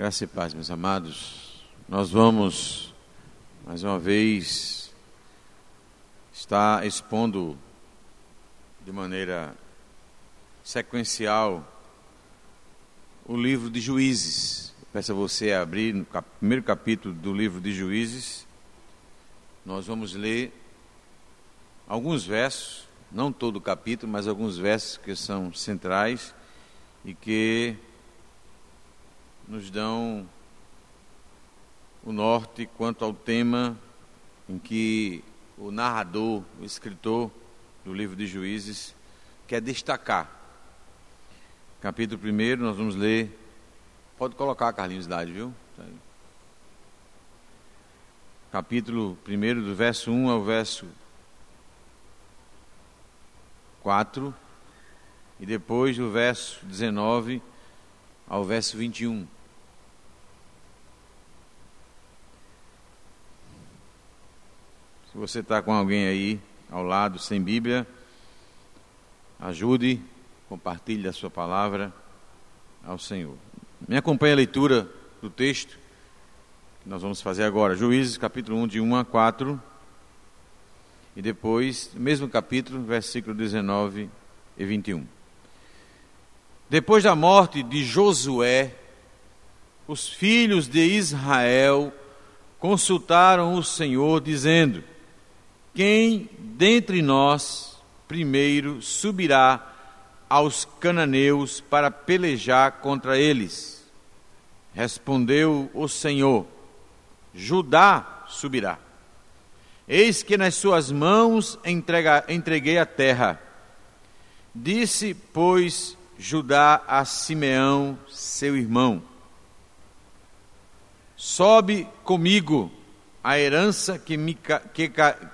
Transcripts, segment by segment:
Graça e paz, meus amados. Nós vamos, mais uma vez, estar expondo de maneira sequencial o livro de Juízes. Peço a você a abrir no cap primeiro capítulo do livro de Juízes. Nós vamos ler alguns versos, não todo o capítulo, mas alguns versos que são centrais e que nos dão o norte quanto ao tema em que o narrador, o escritor do livro de Juízes, quer destacar. Capítulo 1, nós vamos ler. Pode colocar, Carlinhos Dade, viu? Tá Capítulo 1, do verso 1 ao verso 4, e depois do verso 19 ao verso 21. Você está com alguém aí ao lado sem Bíblia, ajude, compartilhe a sua palavra ao Senhor. Me acompanhe a leitura do texto que nós vamos fazer agora. Juízes, capítulo 1, de 1 a 4. E depois, mesmo capítulo, versículo 19 e 21. Depois da morte de Josué, os filhos de Israel consultaram o Senhor, dizendo: quem dentre nós primeiro subirá aos cananeus para pelejar contra eles? Respondeu o Senhor: Judá subirá. Eis que nas suas mãos entrega, entreguei a terra. Disse, pois, Judá a Simeão, seu irmão: Sobe comigo a herança que me, que,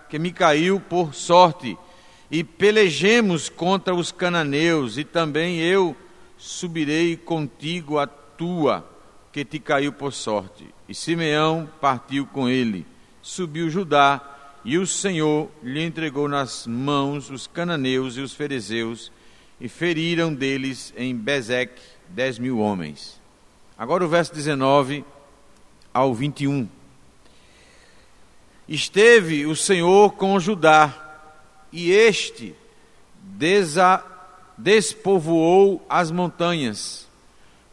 que me caiu por sorte, e pelejemos contra os cananeus, e também eu subirei contigo a tua, que te caiu por sorte. E Simeão partiu com ele. Subiu Judá, e o Senhor lhe entregou nas mãos os cananeus e os fariseus, e feriram deles em Bezeque dez mil homens. Agora o verso 19 ao 21. Esteve o Senhor com Judá, e este desa, despovoou as montanhas,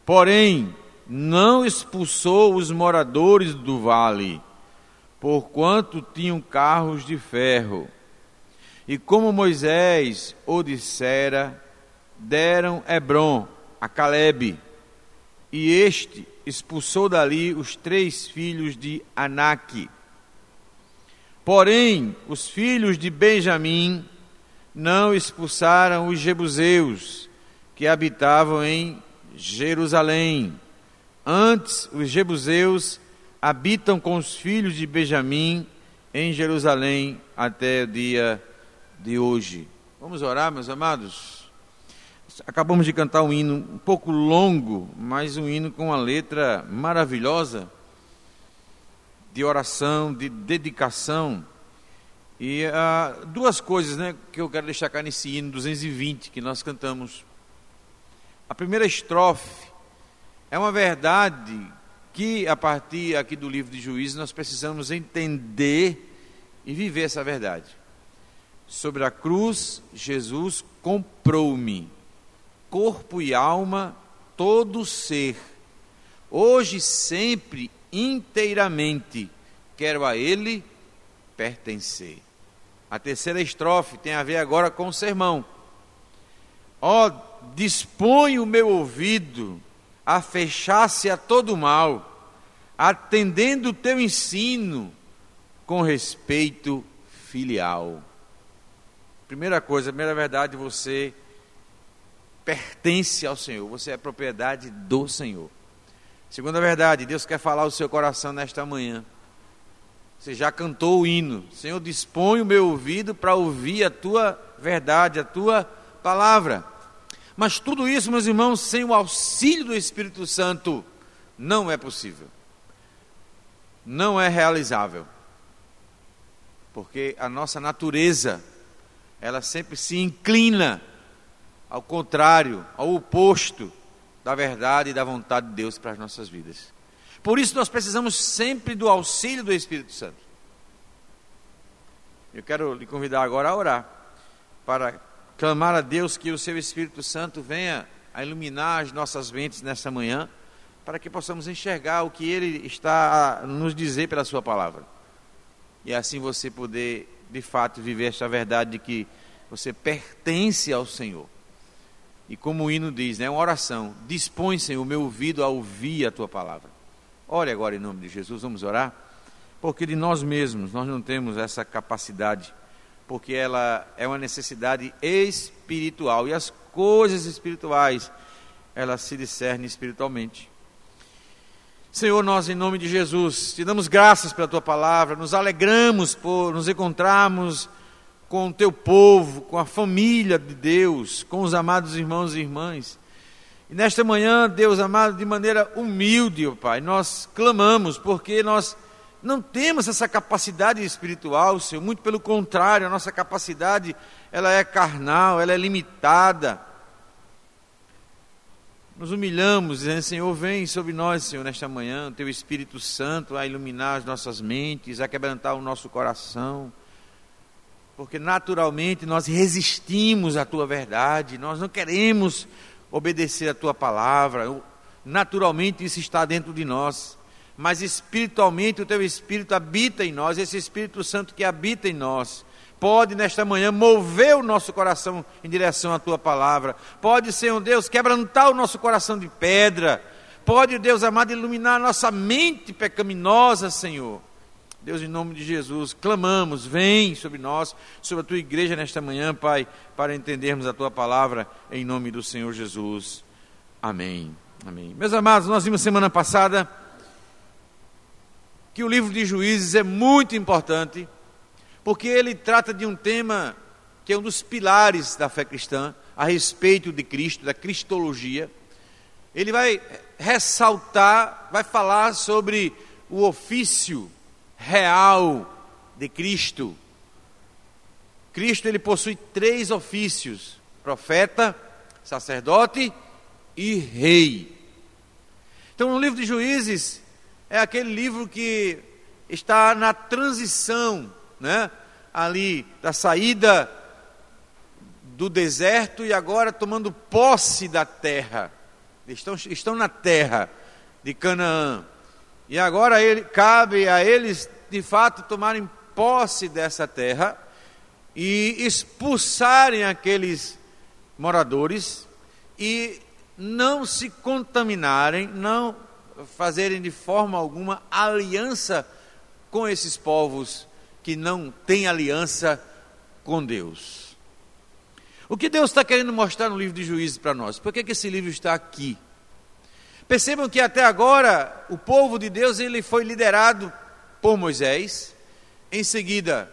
porém não expulsou os moradores do vale, porquanto tinham carros de ferro. E como Moisés o dissera, deram Hebron a Caleb, e este expulsou dali os três filhos de Anaque Porém, os filhos de Benjamim não expulsaram os jebuseus que habitavam em Jerusalém. Antes, os jebuseus habitam com os filhos de Benjamim em Jerusalém até o dia de hoje. Vamos orar, meus amados? Acabamos de cantar um hino um pouco longo, mas um hino com uma letra maravilhosa de oração, de dedicação. E uh, duas coisas né, que eu quero destacar nesse hino 220 que nós cantamos. A primeira estrofe é uma verdade que, a partir aqui do livro de Juízes, nós precisamos entender e viver essa verdade. Sobre a cruz, Jesus comprou-me, corpo e alma, todo ser, hoje, sempre inteiramente, quero a Ele pertencer. A terceira estrofe tem a ver agora com o sermão. Ó, oh, dispõe o meu ouvido a fechar-se a todo mal, atendendo o teu ensino com respeito filial. Primeira coisa, primeira verdade, você pertence ao Senhor, você é propriedade do Senhor. Segunda verdade, Deus quer falar o seu coração nesta manhã. Você já cantou o hino. Senhor, dispõe o meu ouvido para ouvir a tua verdade, a tua palavra. Mas tudo isso, meus irmãos, sem o auxílio do Espírito Santo, não é possível. Não é realizável. Porque a nossa natureza, ela sempre se inclina ao contrário, ao oposto da verdade e da vontade de Deus para as nossas vidas. Por isso nós precisamos sempre do auxílio do Espírito Santo. Eu quero lhe convidar agora a orar, para clamar a Deus que o seu Espírito Santo venha a iluminar as nossas mentes nesta manhã, para que possamos enxergar o que Ele está a nos dizer pela Sua palavra. E assim você poder, de fato, viver esta verdade de que você pertence ao Senhor. E como o hino diz, né, uma oração, dispõe, Senhor, o meu ouvido a ouvir a Tua palavra. Ore agora em nome de Jesus, vamos orar? Porque de nós mesmos nós não temos essa capacidade, porque ela é uma necessidade espiritual e as coisas espirituais elas se discernem espiritualmente. Senhor, nós em nome de Jesus te damos graças pela tua palavra, nos alegramos por nos encontrarmos com o teu povo, com a família de Deus, com os amados irmãos e irmãs. E nesta manhã, Deus amado, de maneira humilde, oh Pai, nós clamamos porque nós não temos essa capacidade espiritual, Senhor, muito pelo contrário, a nossa capacidade, ela é carnal, ela é limitada. Nos humilhamos, dizendo, Senhor, vem sobre nós, Senhor, nesta manhã, o Teu Espírito Santo a iluminar as nossas mentes, a quebrantar o nosso coração, porque naturalmente nós resistimos à Tua verdade, nós não queremos obedecer a tua palavra. Naturalmente isso está dentro de nós, mas espiritualmente o teu espírito habita em nós, esse Espírito Santo que habita em nós. Pode nesta manhã mover o nosso coração em direção à tua palavra. Pode, Senhor Deus, quebrantar o nosso coração de pedra. Pode, Deus amado, iluminar a nossa mente pecaminosa, Senhor Deus, em nome de Jesus, clamamos, vem sobre nós, sobre a tua igreja nesta manhã, Pai, para entendermos a tua palavra, em nome do Senhor Jesus. Amém. Amém. Meus amados, nós vimos semana passada que o livro de Juízes é muito importante, porque ele trata de um tema que é um dos pilares da fé cristã, a respeito de Cristo, da cristologia. Ele vai ressaltar, vai falar sobre o ofício real de Cristo. Cristo ele possui três ofícios: profeta, sacerdote e rei. Então, no livro de Juízes é aquele livro que está na transição, né? Ali da saída do deserto e agora tomando posse da terra. Estão, estão na terra de Canaã. E agora ele, cabe a eles, de fato, tomarem posse dessa terra e expulsarem aqueles moradores e não se contaminarem, não fazerem de forma alguma aliança com esses povos que não têm aliança com Deus. O que Deus está querendo mostrar no livro de Juízes para nós? Por que, que esse livro está aqui? Percebam que até agora o povo de Deus ele foi liderado por Moisés, em seguida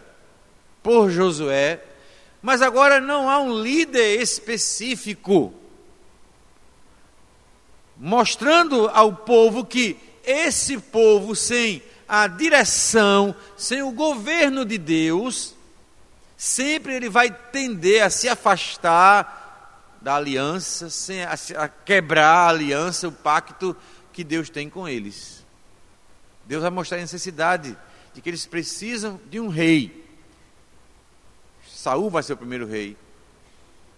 por Josué, mas agora não há um líder específico mostrando ao povo que esse povo sem a direção, sem o governo de Deus, sempre ele vai tender a se afastar da aliança, a quebrar a aliança, o pacto que Deus tem com eles. Deus vai mostrar a necessidade de que eles precisam de um rei. Saul vai ser o primeiro rei.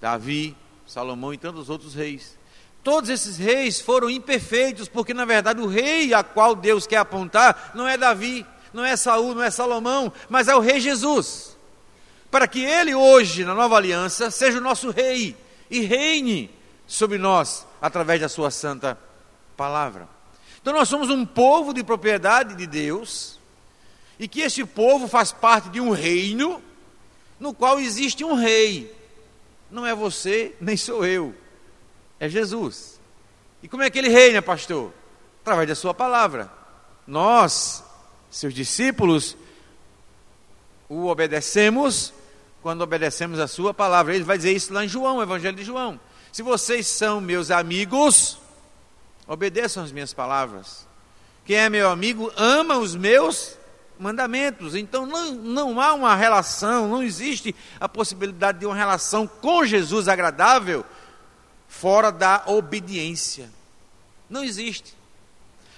Davi, Salomão e tantos outros reis. Todos esses reis foram imperfeitos, porque na verdade o rei a qual Deus quer apontar não é Davi, não é Saul, não é Salomão, mas é o rei Jesus. Para que ele hoje, na nova aliança, seja o nosso rei e reine sobre nós através da Sua santa palavra. Então, nós somos um povo de propriedade de Deus, e que esse povo faz parte de um reino no qual existe um rei. Não é você, nem sou eu, é Jesus. E como é que ele reina, pastor? Através da Sua palavra. Nós, seus discípulos, o obedecemos quando obedecemos a sua palavra. Ele vai dizer isso lá em João, Evangelho de João. Se vocês são meus amigos, obedeçam as minhas palavras. Quem é meu amigo ama os meus mandamentos. Então não, não há uma relação, não existe a possibilidade de uma relação com Jesus agradável fora da obediência. Não existe.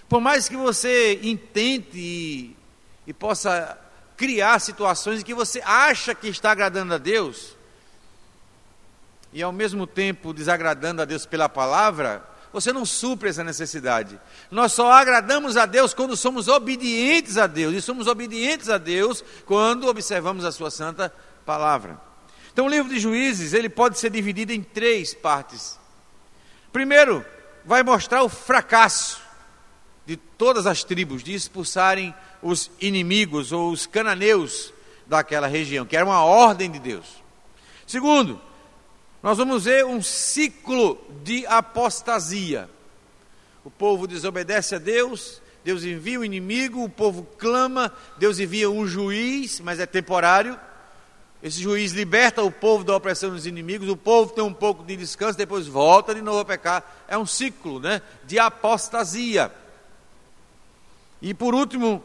Por mais que você intente e, e possa criar situações em que você acha que está agradando a Deus, e ao mesmo tempo desagradando a Deus pela palavra, você não supre essa necessidade. Nós só agradamos a Deus quando somos obedientes a Deus, e somos obedientes a Deus quando observamos a sua santa palavra. Então o livro de Juízes, ele pode ser dividido em três partes. Primeiro, vai mostrar o fracasso de todas as tribos de expulsarem os inimigos ou os cananeus daquela região, que era uma ordem de Deus. Segundo, nós vamos ver um ciclo de apostasia. O povo desobedece a Deus, Deus envia o inimigo, o povo clama, Deus envia um juiz, mas é temporário. Esse juiz liberta o povo da opressão dos inimigos, o povo tem um pouco de descanso, depois volta de novo a pecar. É um ciclo né, de apostasia. E por último,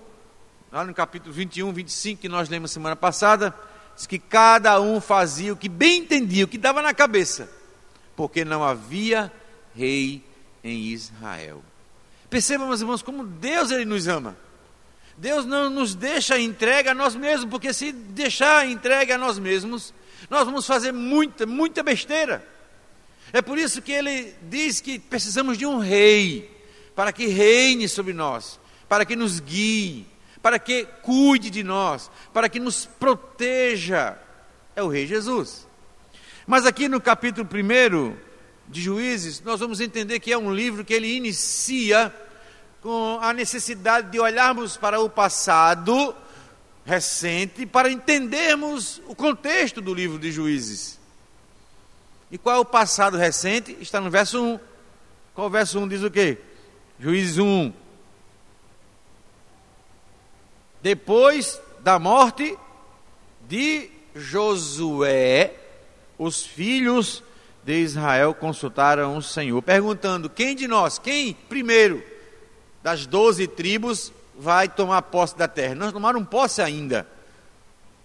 lá no capítulo 21, 25, que nós lemos semana passada, diz que cada um fazia o que bem entendia, o que dava na cabeça, porque não havia rei em Israel. Percebam, meus irmãos, como Deus ele nos ama. Deus não nos deixa entregue a nós mesmos, porque se deixar entregue a nós mesmos, nós vamos fazer muita, muita besteira. É por isso que ele diz que precisamos de um rei, para que reine sobre nós para que nos guie, para que cuide de nós, para que nos proteja. É o Rei Jesus. Mas aqui no capítulo 1 de Juízes, nós vamos entender que é um livro que ele inicia com a necessidade de olharmos para o passado recente para entendermos o contexto do livro de Juízes. E qual é o passado recente? Está no verso 1. Qual o verso 1 diz o quê? Juízes 1. Depois da morte de Josué, os filhos de Israel consultaram o Senhor, perguntando: quem de nós, quem primeiro das doze tribos vai tomar posse da terra? Não tomaram posse ainda,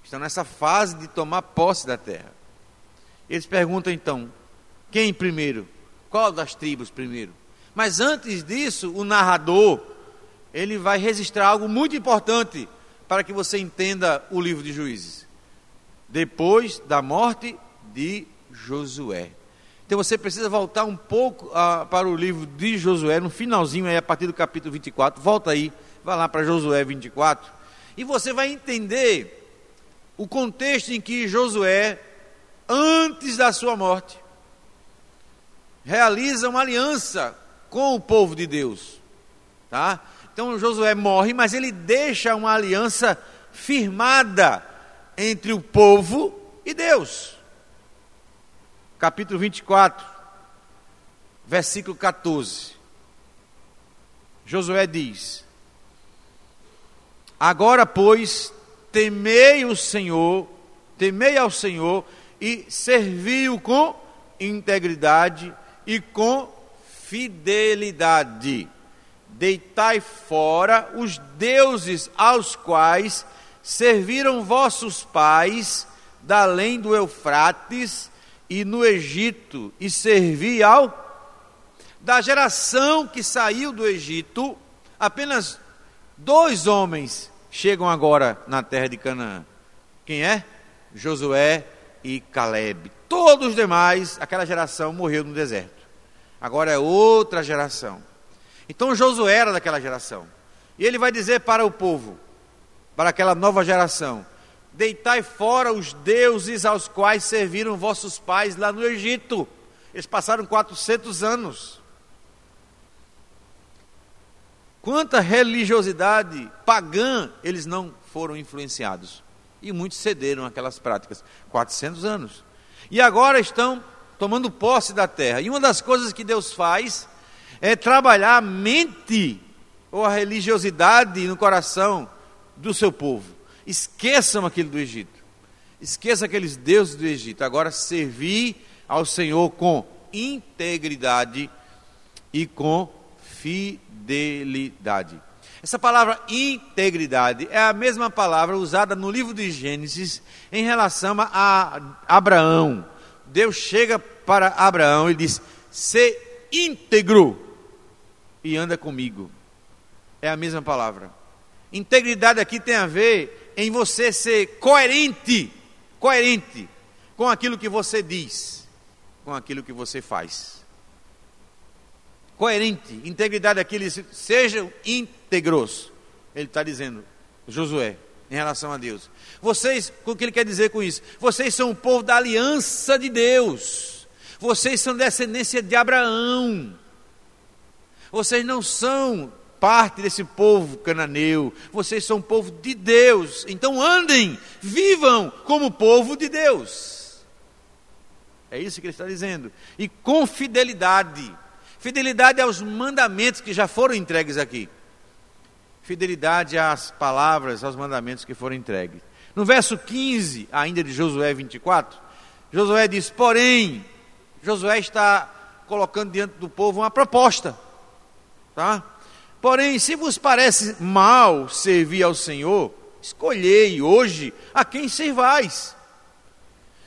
estão nessa fase de tomar posse da terra. Eles perguntam então: quem primeiro? Qual das tribos primeiro? Mas antes disso, o narrador ele vai registrar algo muito importante para que você entenda o livro de Juízes. Depois da morte de Josué. Então você precisa voltar um pouco uh, para o livro de Josué, no finalzinho, aí, a partir do capítulo 24. Volta aí, vai lá para Josué 24. E você vai entender o contexto em que Josué, antes da sua morte, realiza uma aliança com o povo de Deus. Tá? Então Josué morre, mas ele deixa uma aliança firmada entre o povo e Deus. Capítulo 24, versículo 14. Josué diz: Agora, pois, temei o Senhor, temei ao Senhor e servi-o com integridade e com fidelidade deitai fora os deuses aos quais serviram vossos pais da além do Eufrates e no Egito, e servi ao da geração que saiu do Egito, apenas dois homens chegam agora na terra de Canaã. Quem é? Josué e Caleb. Todos os demais, aquela geração morreu no deserto. Agora é outra geração. Então Josué era daquela geração. E ele vai dizer para o povo, para aquela nova geração: Deitai fora os deuses aos quais serviram vossos pais lá no Egito. Eles passaram 400 anos. Quanta religiosidade pagã eles não foram influenciados. E muitos cederam aquelas práticas. 400 anos. E agora estão tomando posse da terra. E uma das coisas que Deus faz é trabalhar a mente ou a religiosidade no coração do seu povo. Esqueçam aquilo do Egito. Esqueça aqueles deuses do Egito. Agora servir ao Senhor com integridade e com fidelidade. Essa palavra integridade é a mesma palavra usada no livro de Gênesis em relação a Abraão. Deus chega para Abraão e diz: "Se íntegro e anda comigo. É a mesma palavra. Integridade aqui tem a ver em você ser coerente, coerente com aquilo que você diz, com aquilo que você faz. Coerente, integridade aqui, ele sejam íntegros. Ele está dizendo, Josué, em relação a Deus. Vocês, o que ele quer dizer com isso? Vocês são o povo da aliança de Deus. Vocês são descendência de Abraão. Vocês não são parte desse povo cananeu. Vocês são povo de Deus. Então andem, vivam como povo de Deus. É isso que ele está dizendo. E com fidelidade. Fidelidade aos mandamentos que já foram entregues aqui fidelidade às palavras, aos mandamentos que foram entregues. No verso 15, ainda de Josué 24, Josué diz: Porém, Josué está colocando diante do povo uma proposta, tá? Porém, se vos parece mal servir ao Senhor, escolhei hoje a quem servais.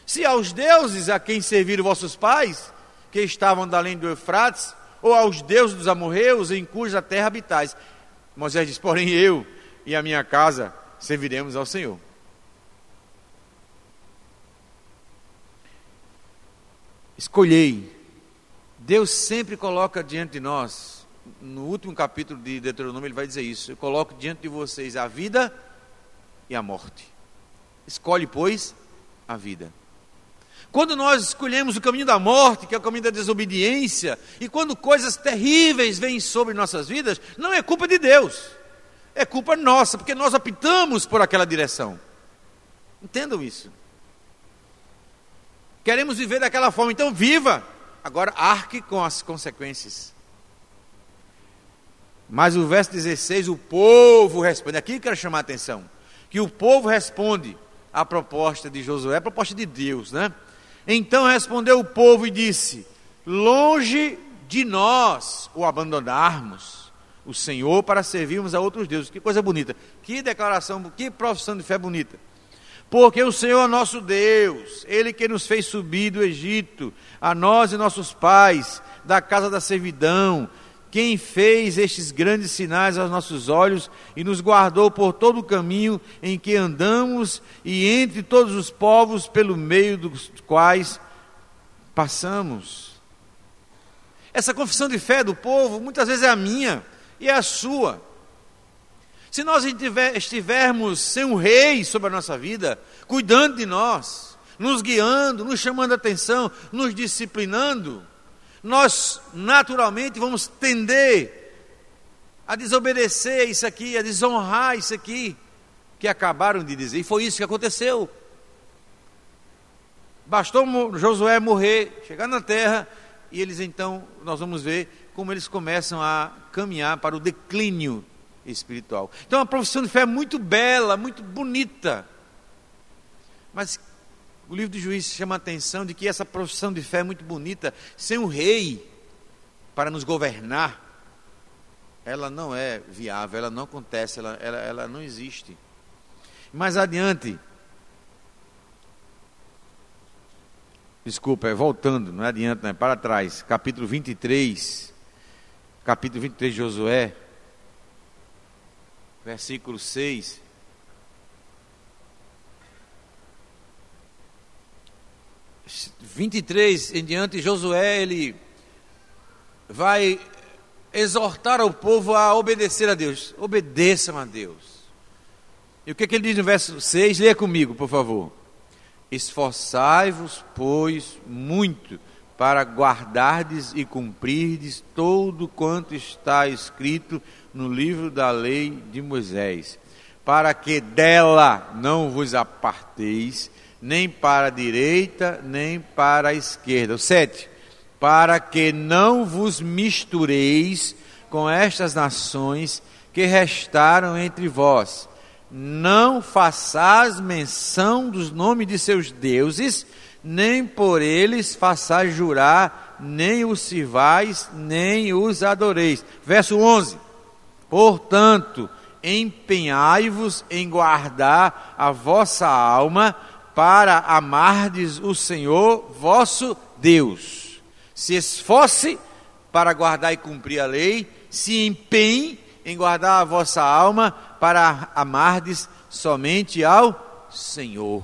Se aos deuses a quem serviram vossos pais, que estavam além do Eufrates, ou aos deuses dos amorreus em cuja terra habitais. Moisés diz: Porém, eu e a minha casa serviremos ao Senhor. Escolhei. Deus sempre coloca diante de nós, no último capítulo de Deuteronômio, ele vai dizer isso: Eu coloco diante de vocês a vida e a morte. Escolhe, pois, a vida. Quando nós escolhemos o caminho da morte, que é o caminho da desobediência, e quando coisas terríveis vêm sobre nossas vidas, não é culpa de Deus, é culpa nossa, porque nós optamos por aquela direção. Entendam isso. Queremos viver daquela forma, então viva, agora arque com as consequências. Mas o verso 16, o povo responde, aqui eu quero chamar a atenção, que o povo responde à proposta de Josué, a proposta de Deus, né? Então respondeu o povo e disse: Longe de nós o abandonarmos o Senhor para servirmos a outros deuses. Que coisa bonita, que declaração, que profissão de fé bonita. Porque o Senhor é nosso Deus, Ele que nos fez subir do Egito, a nós e nossos pais, da casa da servidão, quem fez estes grandes sinais aos nossos olhos e nos guardou por todo o caminho em que andamos e entre todos os povos pelo meio dos quais passamos. Essa confissão de fé do povo muitas vezes é a minha e é a sua. Se nós estivermos sem um rei sobre a nossa vida, cuidando de nós, nos guiando, nos chamando a atenção, nos disciplinando, nós naturalmente vamos tender a desobedecer isso aqui, a desonrar isso aqui, que acabaram de dizer, e foi isso que aconteceu. Bastou Josué morrer, chegar na terra, e eles então, nós vamos ver como eles começam a caminhar para o declínio espiritual. Então, a profissão de fé é muito bela, muito bonita, mas o livro de Juízes chama a atenção de que essa profissão de fé é muito bonita, sem um rei para nos governar, ela não é viável, ela não acontece, ela, ela, ela não existe. Mais adiante, desculpa, é voltando, não é adiante, não é para trás, capítulo 23, capítulo 23 de Josué, versículo 6. 23 em diante, Josué ele vai exortar o povo a obedecer a Deus. Obedeçam a Deus. E o que, que ele diz no verso 6? Leia comigo, por favor. Esforçai-vos, pois, muito para guardardes e cumprirdes todo quanto está escrito no livro da lei de Moisés, para que dela não vos aparteis, nem para a direita, nem para a esquerda. O sete, para que não vos mistureis com estas nações que restaram entre vós. Não façais menção dos nomes de seus deuses, nem por eles façais jurar, nem os sirvais, nem os adoreis. Verso 11. Portanto, empenhai-vos em guardar a vossa alma, para amardes o Senhor vosso Deus. Se esforce para guardar e cumprir a lei, se empenhe em guardar a vossa alma para amardes somente ao Senhor.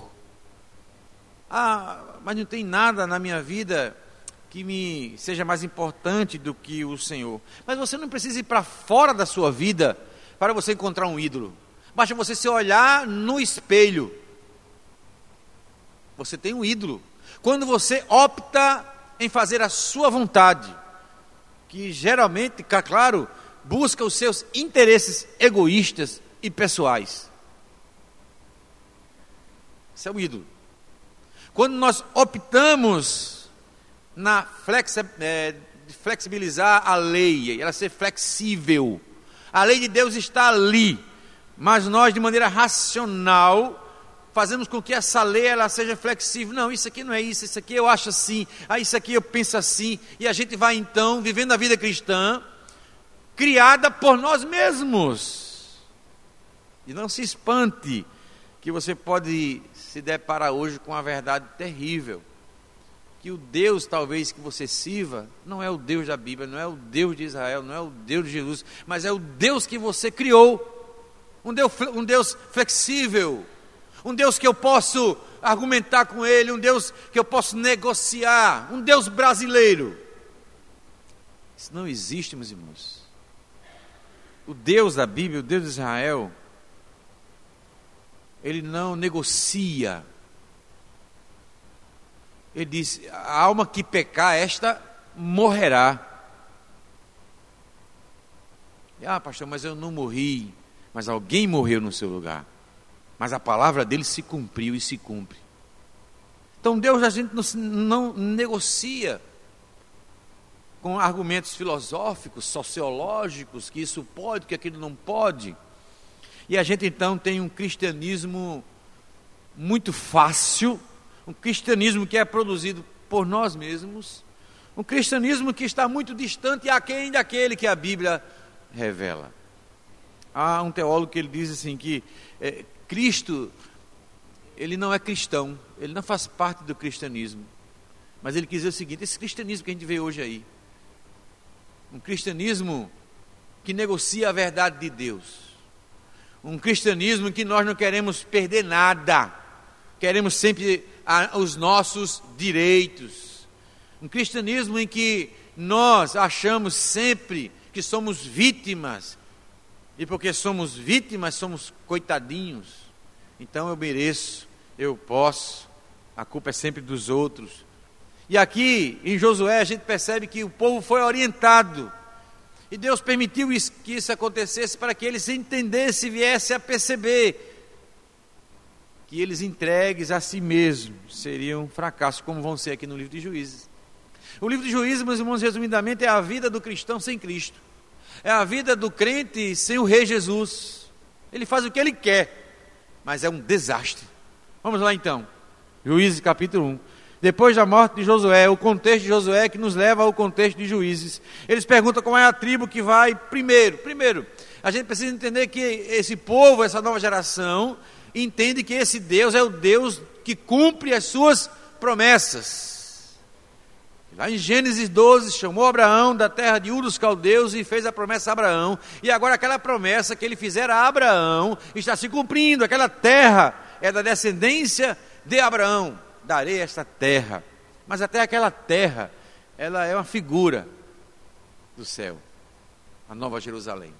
Ah, mas não tem nada na minha vida que me seja mais importante do que o Senhor. Mas você não precisa ir para fora da sua vida para você encontrar um ídolo. Basta você se olhar no espelho. Você tem um ídolo. Quando você opta em fazer a sua vontade, que geralmente, claro, busca os seus interesses egoístas e pessoais. Isso é o ídolo. Quando nós optamos na flexi é, flexibilizar a lei, ela ser flexível, a lei de Deus está ali, mas nós, de maneira racional, fazemos com que essa lei ela seja flexível. Não, isso aqui não é isso, isso aqui eu acho assim, ah, isso aqui eu penso assim, e a gente vai então vivendo a vida cristã criada por nós mesmos. E não se espante que você pode se deparar hoje com uma verdade terrível. Que o Deus, talvez, que você sirva, não é o Deus da Bíblia, não é o Deus de Israel, não é o Deus de Jesus, mas é o Deus que você criou. Um Deus, um Deus flexível, um Deus que eu posso argumentar com Ele, um Deus que eu posso negociar, um Deus brasileiro. Isso não existe, meus irmãos. O Deus da Bíblia, o Deus de Israel, ele não negocia. Ele diz: a alma que pecar, esta morrerá. Ah, pastor, mas eu não morri. Mas alguém morreu no seu lugar mas a palavra dele se cumpriu e se cumpre. Então Deus a gente não, não negocia com argumentos filosóficos, sociológicos, que isso pode, que aquilo não pode. E a gente então tem um cristianismo muito fácil, um cristianismo que é produzido por nós mesmos, um cristianismo que está muito distante aquém daquele que a Bíblia revela. Há um teólogo que ele diz assim que é, Cristo, ele não é cristão, ele não faz parte do cristianismo. Mas ele quis dizer o seguinte: esse cristianismo que a gente vê hoje aí, um cristianismo que negocia a verdade de Deus, um cristianismo em que nós não queremos perder nada, queremos sempre os nossos direitos, um cristianismo em que nós achamos sempre que somos vítimas e porque somos vítimas, somos coitadinhos. Então eu mereço, eu posso. A culpa é sempre dos outros. E aqui em Josué a gente percebe que o povo foi orientado. E Deus permitiu que isso acontecesse para que eles entendessem e viessem a perceber que eles entregues a si mesmos seriam um fracasso, como vão ser aqui no livro de Juízes. O livro de Juízes, meus irmãos, resumidamente, é a vida do cristão sem Cristo é a vida do crente sem o Rei Jesus. Ele faz o que ele quer, mas é um desastre. Vamos lá então, Juízes capítulo 1. Depois da morte de Josué, o contexto de Josué que nos leva ao contexto de Juízes. Eles perguntam qual é a tribo que vai primeiro. Primeiro, a gente precisa entender que esse povo, essa nova geração, entende que esse Deus é o Deus que cumpre as suas promessas. Lá em Gênesis 12, chamou Abraão da terra de Ur dos Caldeus e fez a promessa a Abraão. E agora aquela promessa que ele fizera a Abraão está se cumprindo. Aquela terra é da descendência de Abraão. Darei esta terra. Mas até aquela terra, ela é uma figura do céu. A Nova Jerusalém.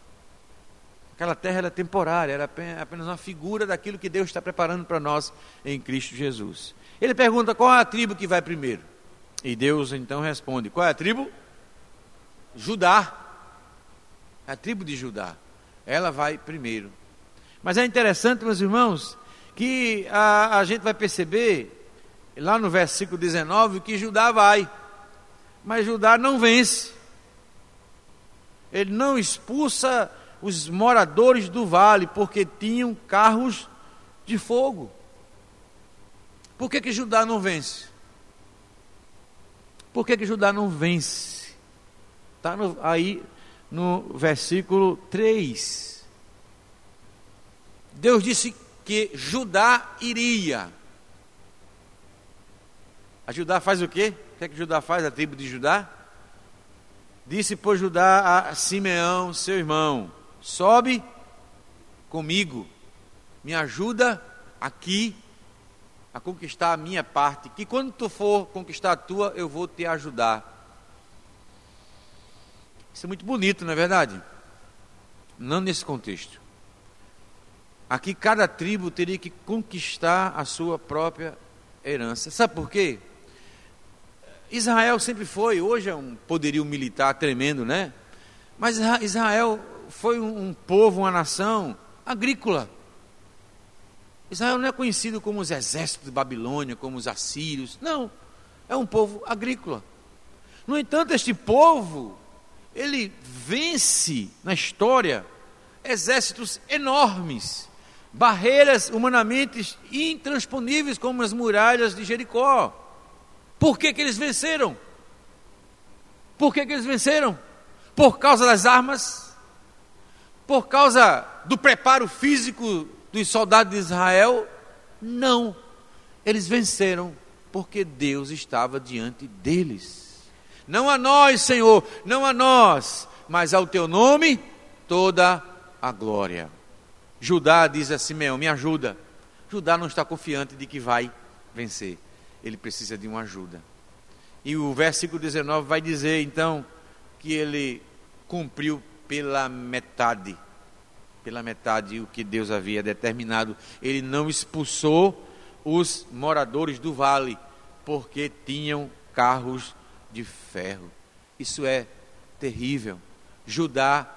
Aquela terra é temporária, era apenas uma figura daquilo que Deus está preparando para nós em Cristo Jesus. Ele pergunta qual é a tribo que vai primeiro. E Deus então responde: qual é a tribo? Judá. A tribo de Judá. Ela vai primeiro. Mas é interessante, meus irmãos, que a, a gente vai perceber, lá no versículo 19, que Judá vai. Mas Judá não vence. Ele não expulsa os moradores do vale, porque tinham carros de fogo. Por que, que Judá não vence? Por que, que Judá não vence? Está aí no versículo 3. Deus disse que Judá iria. A Judá faz o quê? O que é que Judá faz, a tribo de Judá? Disse por Judá a Simeão, seu irmão: sobe comigo, me ajuda aqui a conquistar a minha parte, que quando tu for conquistar a tua, eu vou te ajudar. Isso é muito bonito, não é verdade? Não nesse contexto. Aqui cada tribo teria que conquistar a sua própria herança. Sabe por quê? Israel sempre foi, hoje é um poderio militar tremendo, né? Mas Israel foi um, povo, uma nação agrícola. Israel não é conhecido como os exércitos de Babilônia, como os assírios. Não, é um povo agrícola. No entanto, este povo, ele vence na história exércitos enormes, barreiras humanamente intransponíveis, como as muralhas de Jericó. Por que, que eles venceram? Por que, que eles venceram? Por causa das armas? Por causa do preparo físico dos soldados de Israel? Não. Eles venceram porque Deus estava diante deles. Não a nós, Senhor, não a nós, mas ao teu nome toda a glória. Judá diz a Simeão: Me ajuda. Judá não está confiante de que vai vencer ele precisa de uma ajuda. E o versículo 19 vai dizer então que ele cumpriu pela metade, pela metade o que Deus havia determinado. Ele não expulsou os moradores do vale, porque tinham carros de ferro. Isso é terrível. Judá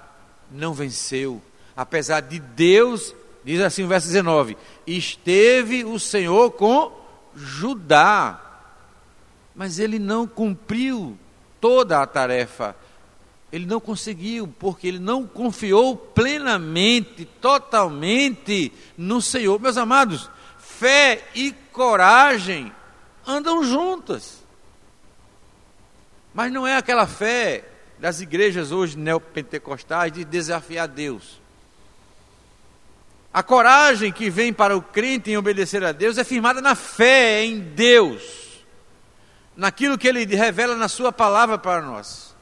não venceu, apesar de Deus, diz assim o verso 19: esteve o Senhor com Judá, mas ele não cumpriu toda a tarefa. Ele não conseguiu, porque ele não confiou plenamente, totalmente no Senhor. Meus amados, fé e coragem andam juntas. Mas não é aquela fé das igrejas hoje neopentecostais de desafiar Deus. A coragem que vem para o crente em obedecer a Deus é firmada na fé em Deus, naquilo que Ele revela na Sua palavra para nós.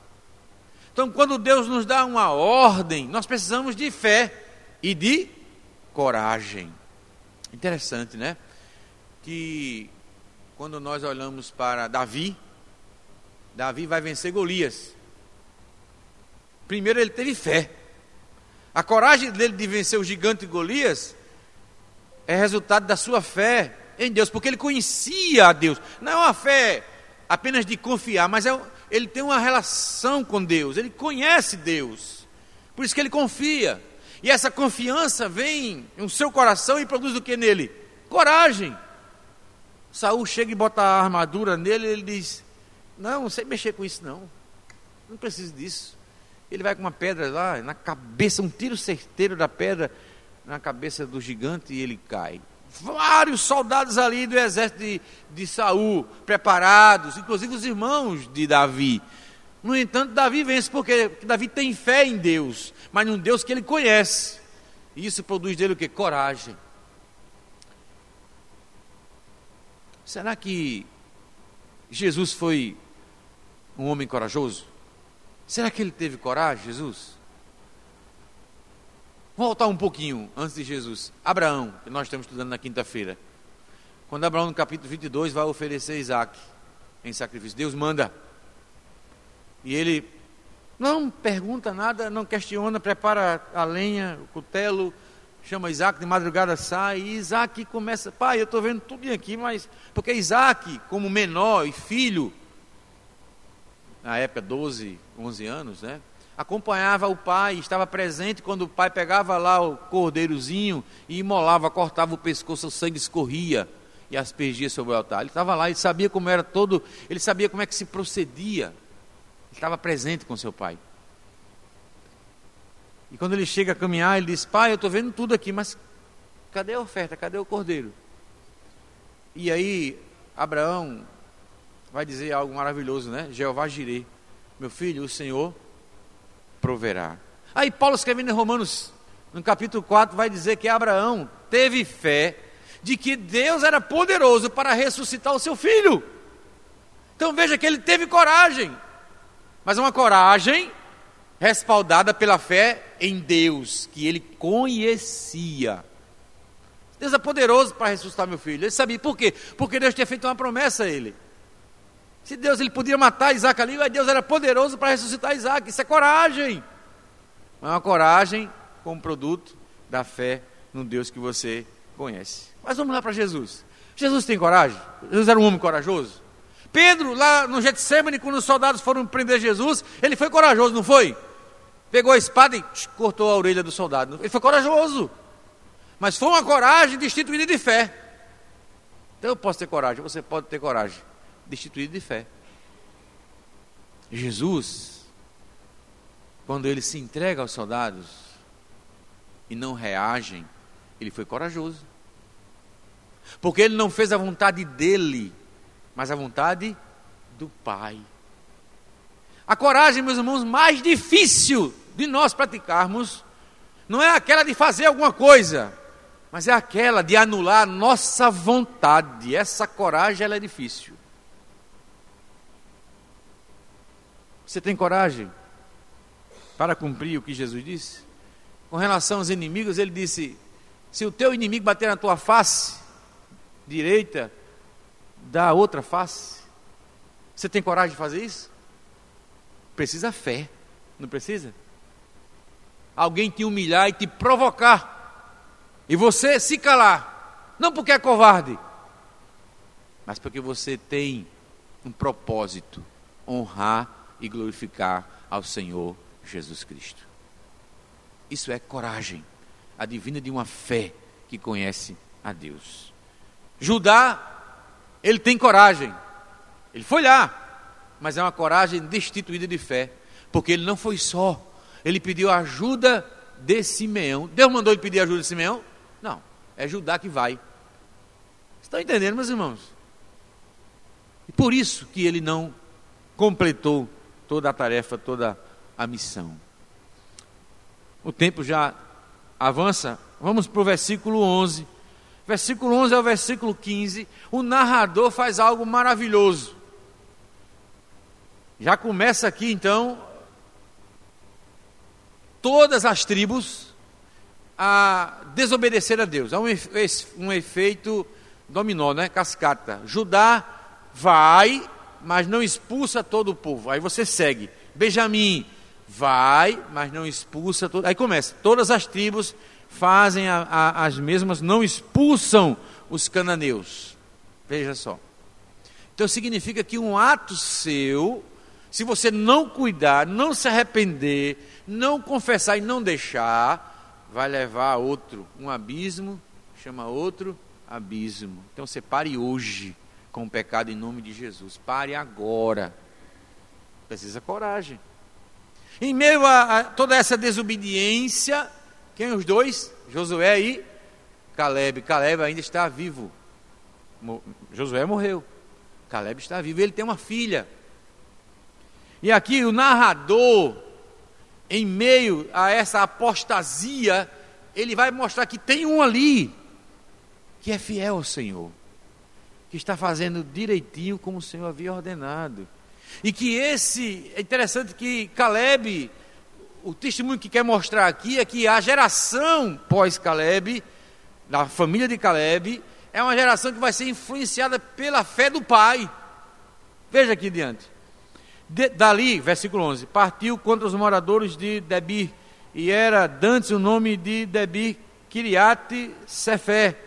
Então, quando Deus nos dá uma ordem, nós precisamos de fé e de coragem. Interessante, né? Que quando nós olhamos para Davi, Davi vai vencer Golias. Primeiro ele teve fé. A coragem dele de vencer o gigante Golias é resultado da sua fé em Deus, porque ele conhecia a Deus. Não é uma fé apenas de confiar, mas é, ele tem uma relação com Deus, ele conhece Deus. Por isso que ele confia. E essa confiança vem no seu coração e produz o que nele? Coragem. Saul chega e bota a armadura nele, e ele diz: Não, não sei mexer com isso, não. Não preciso disso. Ele vai com uma pedra lá, na cabeça, um tiro certeiro da pedra na cabeça do gigante e ele cai. Vários soldados ali do exército de, de Saul, preparados, inclusive os irmãos de Davi. No entanto, Davi vence porque Davi tem fé em Deus, mas num Deus que ele conhece. E isso produz dele o que? Coragem. Será que Jesus foi um homem corajoso? Será que ele teve coragem, Jesus? Voltar um pouquinho antes de Jesus. Abraão, que nós estamos estudando na quinta-feira. Quando Abraão, no capítulo 22, vai oferecer Isaac em sacrifício, Deus manda. E ele não pergunta nada, não questiona, prepara a lenha, o cutelo, chama Isaac, de madrugada sai, e Isaac começa, pai, eu estou vendo tudo aqui, mas. Porque Isaac, como menor e filho, na época 12, 11 anos, né? Acompanhava o pai, estava presente quando o pai pegava lá o cordeirozinho e imolava, cortava o pescoço, o sangue escorria e aspergia sobre o altar. Ele estava lá, ele sabia como era todo, ele sabia como é que se procedia. Ele estava presente com seu pai. E quando ele chega a caminhar, ele diz: Pai, eu estou vendo tudo aqui, mas cadê a oferta? Cadê o cordeiro? E aí, Abraão vai dizer algo maravilhoso, né? Jeová Jireh, meu filho, o Senhor proverá. Aí Paulo escrevendo em Romanos, no capítulo 4, vai dizer que Abraão teve fé de que Deus era poderoso para ressuscitar o seu filho. Então veja que ele teve coragem, mas uma coragem respaldada pela fé em Deus, que ele conhecia. Deus é poderoso para ressuscitar meu filho. Ele sabia por quê? Porque Deus tinha feito uma promessa a ele. Se Deus ele podia matar Isaac ali, mas Deus era poderoso para ressuscitar Isaac. Isso é coragem. É uma coragem como produto da fé no Deus que você conhece. Mas vamos lá para Jesus. Jesus tem coragem? Jesus era um homem corajoso? Pedro, lá no Getsemane, quando os soldados foram prender Jesus, ele foi corajoso, não foi? Pegou a espada e cortou a orelha do soldado. Ele foi corajoso. Mas foi uma coragem destituída de fé. Então eu posso ter coragem, você pode ter coragem, destituída de fé. Jesus, quando ele se entrega aos soldados e não reagem, ele foi corajoso. Porque ele não fez a vontade dele, mas a vontade do Pai. A coragem, meus irmãos, mais difícil de nós praticarmos não é aquela de fazer alguma coisa, mas é aquela de anular nossa vontade. Essa coragem ela é difícil. Você tem coragem para cumprir o que Jesus disse? Com relação aos inimigos, ele disse: se o teu inimigo bater na tua face direita, dá outra face. Você tem coragem de fazer isso? Precisa fé, não precisa? Alguém te humilhar e te provocar e você se calar, não porque é covarde, mas porque você tem um propósito: honrar e glorificar ao Senhor Jesus Cristo. Isso é coragem, a divina de uma fé que conhece a Deus. Judá, ele tem coragem, ele foi lá, mas é uma coragem destituída de fé, porque ele não foi só, ele pediu ajuda de Simeão. Deus mandou ele pedir ajuda de Simeão? Não, é Judá que vai. Estão entendendo, meus irmãos? E por isso que ele não completou toda a tarefa, toda a missão. O tempo já avança. Vamos para o versículo 11. Versículo 11 ao versículo 15. O narrador faz algo maravilhoso. Já começa aqui então. Todas as tribos a desobedecer a Deus. Há um, um efeito dominó, né? cascata. Judá vai, mas não expulsa todo o povo. Aí você segue. Benjamim vai, mas não expulsa todo. Aí começa. Todas as tribos fazem a, a, as mesmas, não expulsam os cananeus. Veja só. Então significa que um ato seu, se você não cuidar, não se arrepender, não confessar e não deixar, vai levar a outro, um abismo, chama outro abismo. Então você pare hoje com o pecado em nome de Jesus. Pare agora. Precisa coragem. Em meio a, a toda essa desobediência, quem os dois? Josué e Caleb. Caleb ainda está vivo. Mo, Josué morreu. Caleb está vivo. Ele tem uma filha. E aqui o narrador em meio a essa apostasia, ele vai mostrar que tem um ali que é fiel ao Senhor, que está fazendo direitinho como o Senhor havia ordenado. E que esse, é interessante que Caleb, o testemunho que quer mostrar aqui é que a geração pós-Caleb, da família de Caleb, é uma geração que vai ser influenciada pela fé do pai. Veja aqui diante. De, dali, versículo 11: Partiu contra os moradores de Debir, e era dantes o nome de Debir Kiriate Sefé.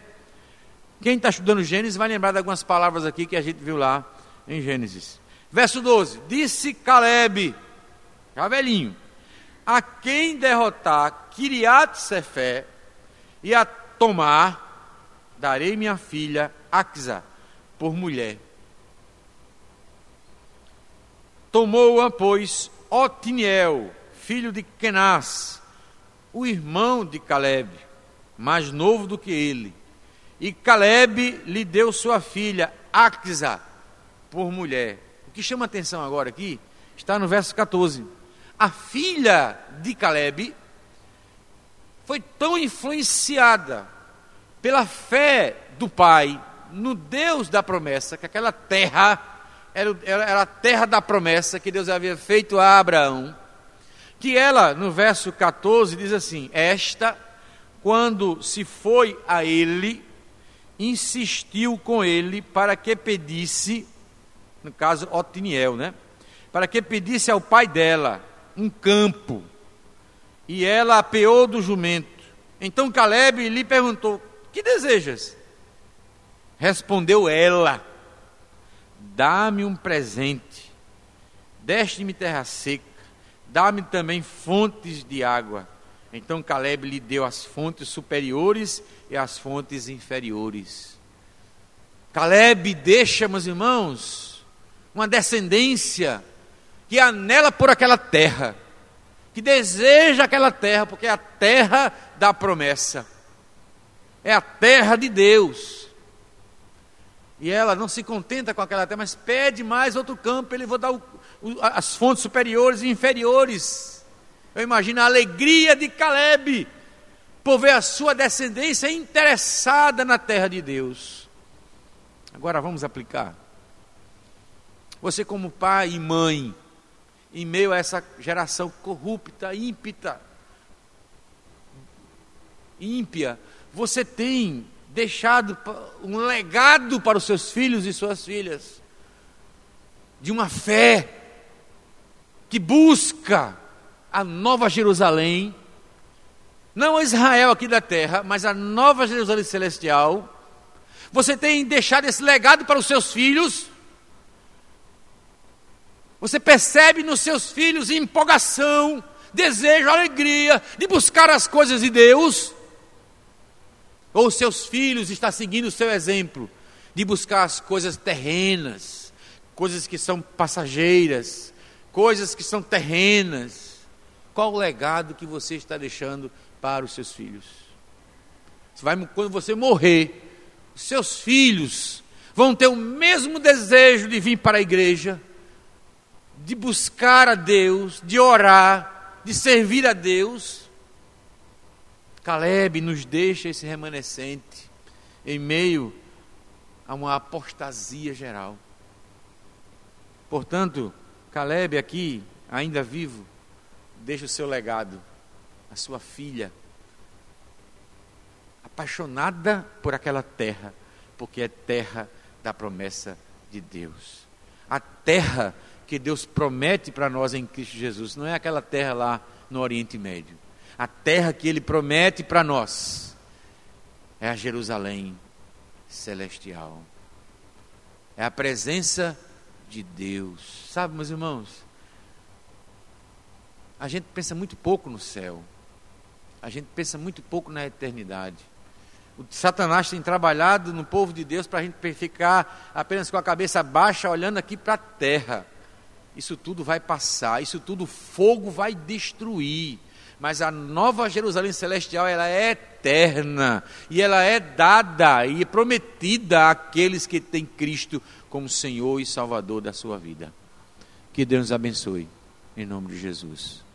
Quem está estudando Gênesis vai lembrar de algumas palavras aqui que a gente viu lá em Gênesis. Verso 12: Disse Caleb, já velhinho, a quem derrotar Kiriat Sefé e a tomar, darei minha filha Axa por mulher. Tomou-a, pois, Otiniel, filho de Kenaz, o irmão de Caleb, mais novo do que ele. E Caleb lhe deu sua filha, Axa, por mulher. O que chama atenção agora aqui está no verso 14. A filha de Caleb foi tão influenciada pela fé do pai no Deus da promessa que aquela terra era, era a terra da promessa que Deus havia feito a Abraão, Que ela, no verso 14, diz assim: Esta, quando se foi a ele, insistiu com ele para que pedisse, no caso Otiniel, né? Para que pedisse ao pai dela um campo. E ela apeou do jumento. Então Caleb lhe perguntou: Que desejas? Respondeu ela: Dá-me um presente. Deste-me terra seca. Dá-me também fontes de água. Então Caleb lhe deu as fontes superiores e as fontes inferiores. Caleb deixa, meus irmãos, uma descendência que anela por aquela terra, que deseja aquela terra, porque é a terra da promessa, é a terra de Deus. E ela não se contenta com aquela terra, mas pede mais outro campo, ele vai dar o, as fontes superiores e inferiores. Eu imagino a alegria de Caleb por ver a sua descendência interessada na terra de Deus. Agora vamos aplicar. Você, como pai e mãe, em meio a essa geração corrupta, ímpita, ímpia, você tem deixado um legado para os seus filhos e suas filhas de uma fé que busca a nova Jerusalém, não Israel aqui da terra, mas a nova Jerusalém celestial. Você tem deixado esse legado para os seus filhos. Você percebe nos seus filhos empolgação, desejo, alegria de buscar as coisas de Deus. Ou seus filhos estão seguindo o seu exemplo de buscar as coisas terrenas, coisas que são passageiras, coisas que são terrenas. Qual o legado que você está deixando para os seus filhos. Você vai, quando você morrer, seus filhos vão ter o mesmo desejo de vir para a igreja, de buscar a Deus, de orar, de servir a Deus. Caleb nos deixa esse remanescente em meio a uma apostasia geral. Portanto, Caleb aqui, ainda vivo, deixa o seu legado a sua filha, apaixonada por aquela terra, porque é terra da promessa de Deus. A terra que Deus promete para nós em Cristo Jesus, não é aquela terra lá no Oriente Médio. A terra que Ele promete para nós é a Jerusalém celestial. É a presença de Deus. Sabe, meus irmãos? A gente pensa muito pouco no céu. A gente pensa muito pouco na eternidade. O Satanás tem trabalhado no povo de Deus para a gente ficar apenas com a cabeça baixa, olhando aqui para a terra. Isso tudo vai passar, isso tudo fogo vai destruir. Mas a nova Jerusalém celestial, ela é eterna. E ela é dada e prometida àqueles que têm Cristo como Senhor e Salvador da sua vida. Que Deus nos abençoe. Em nome de Jesus.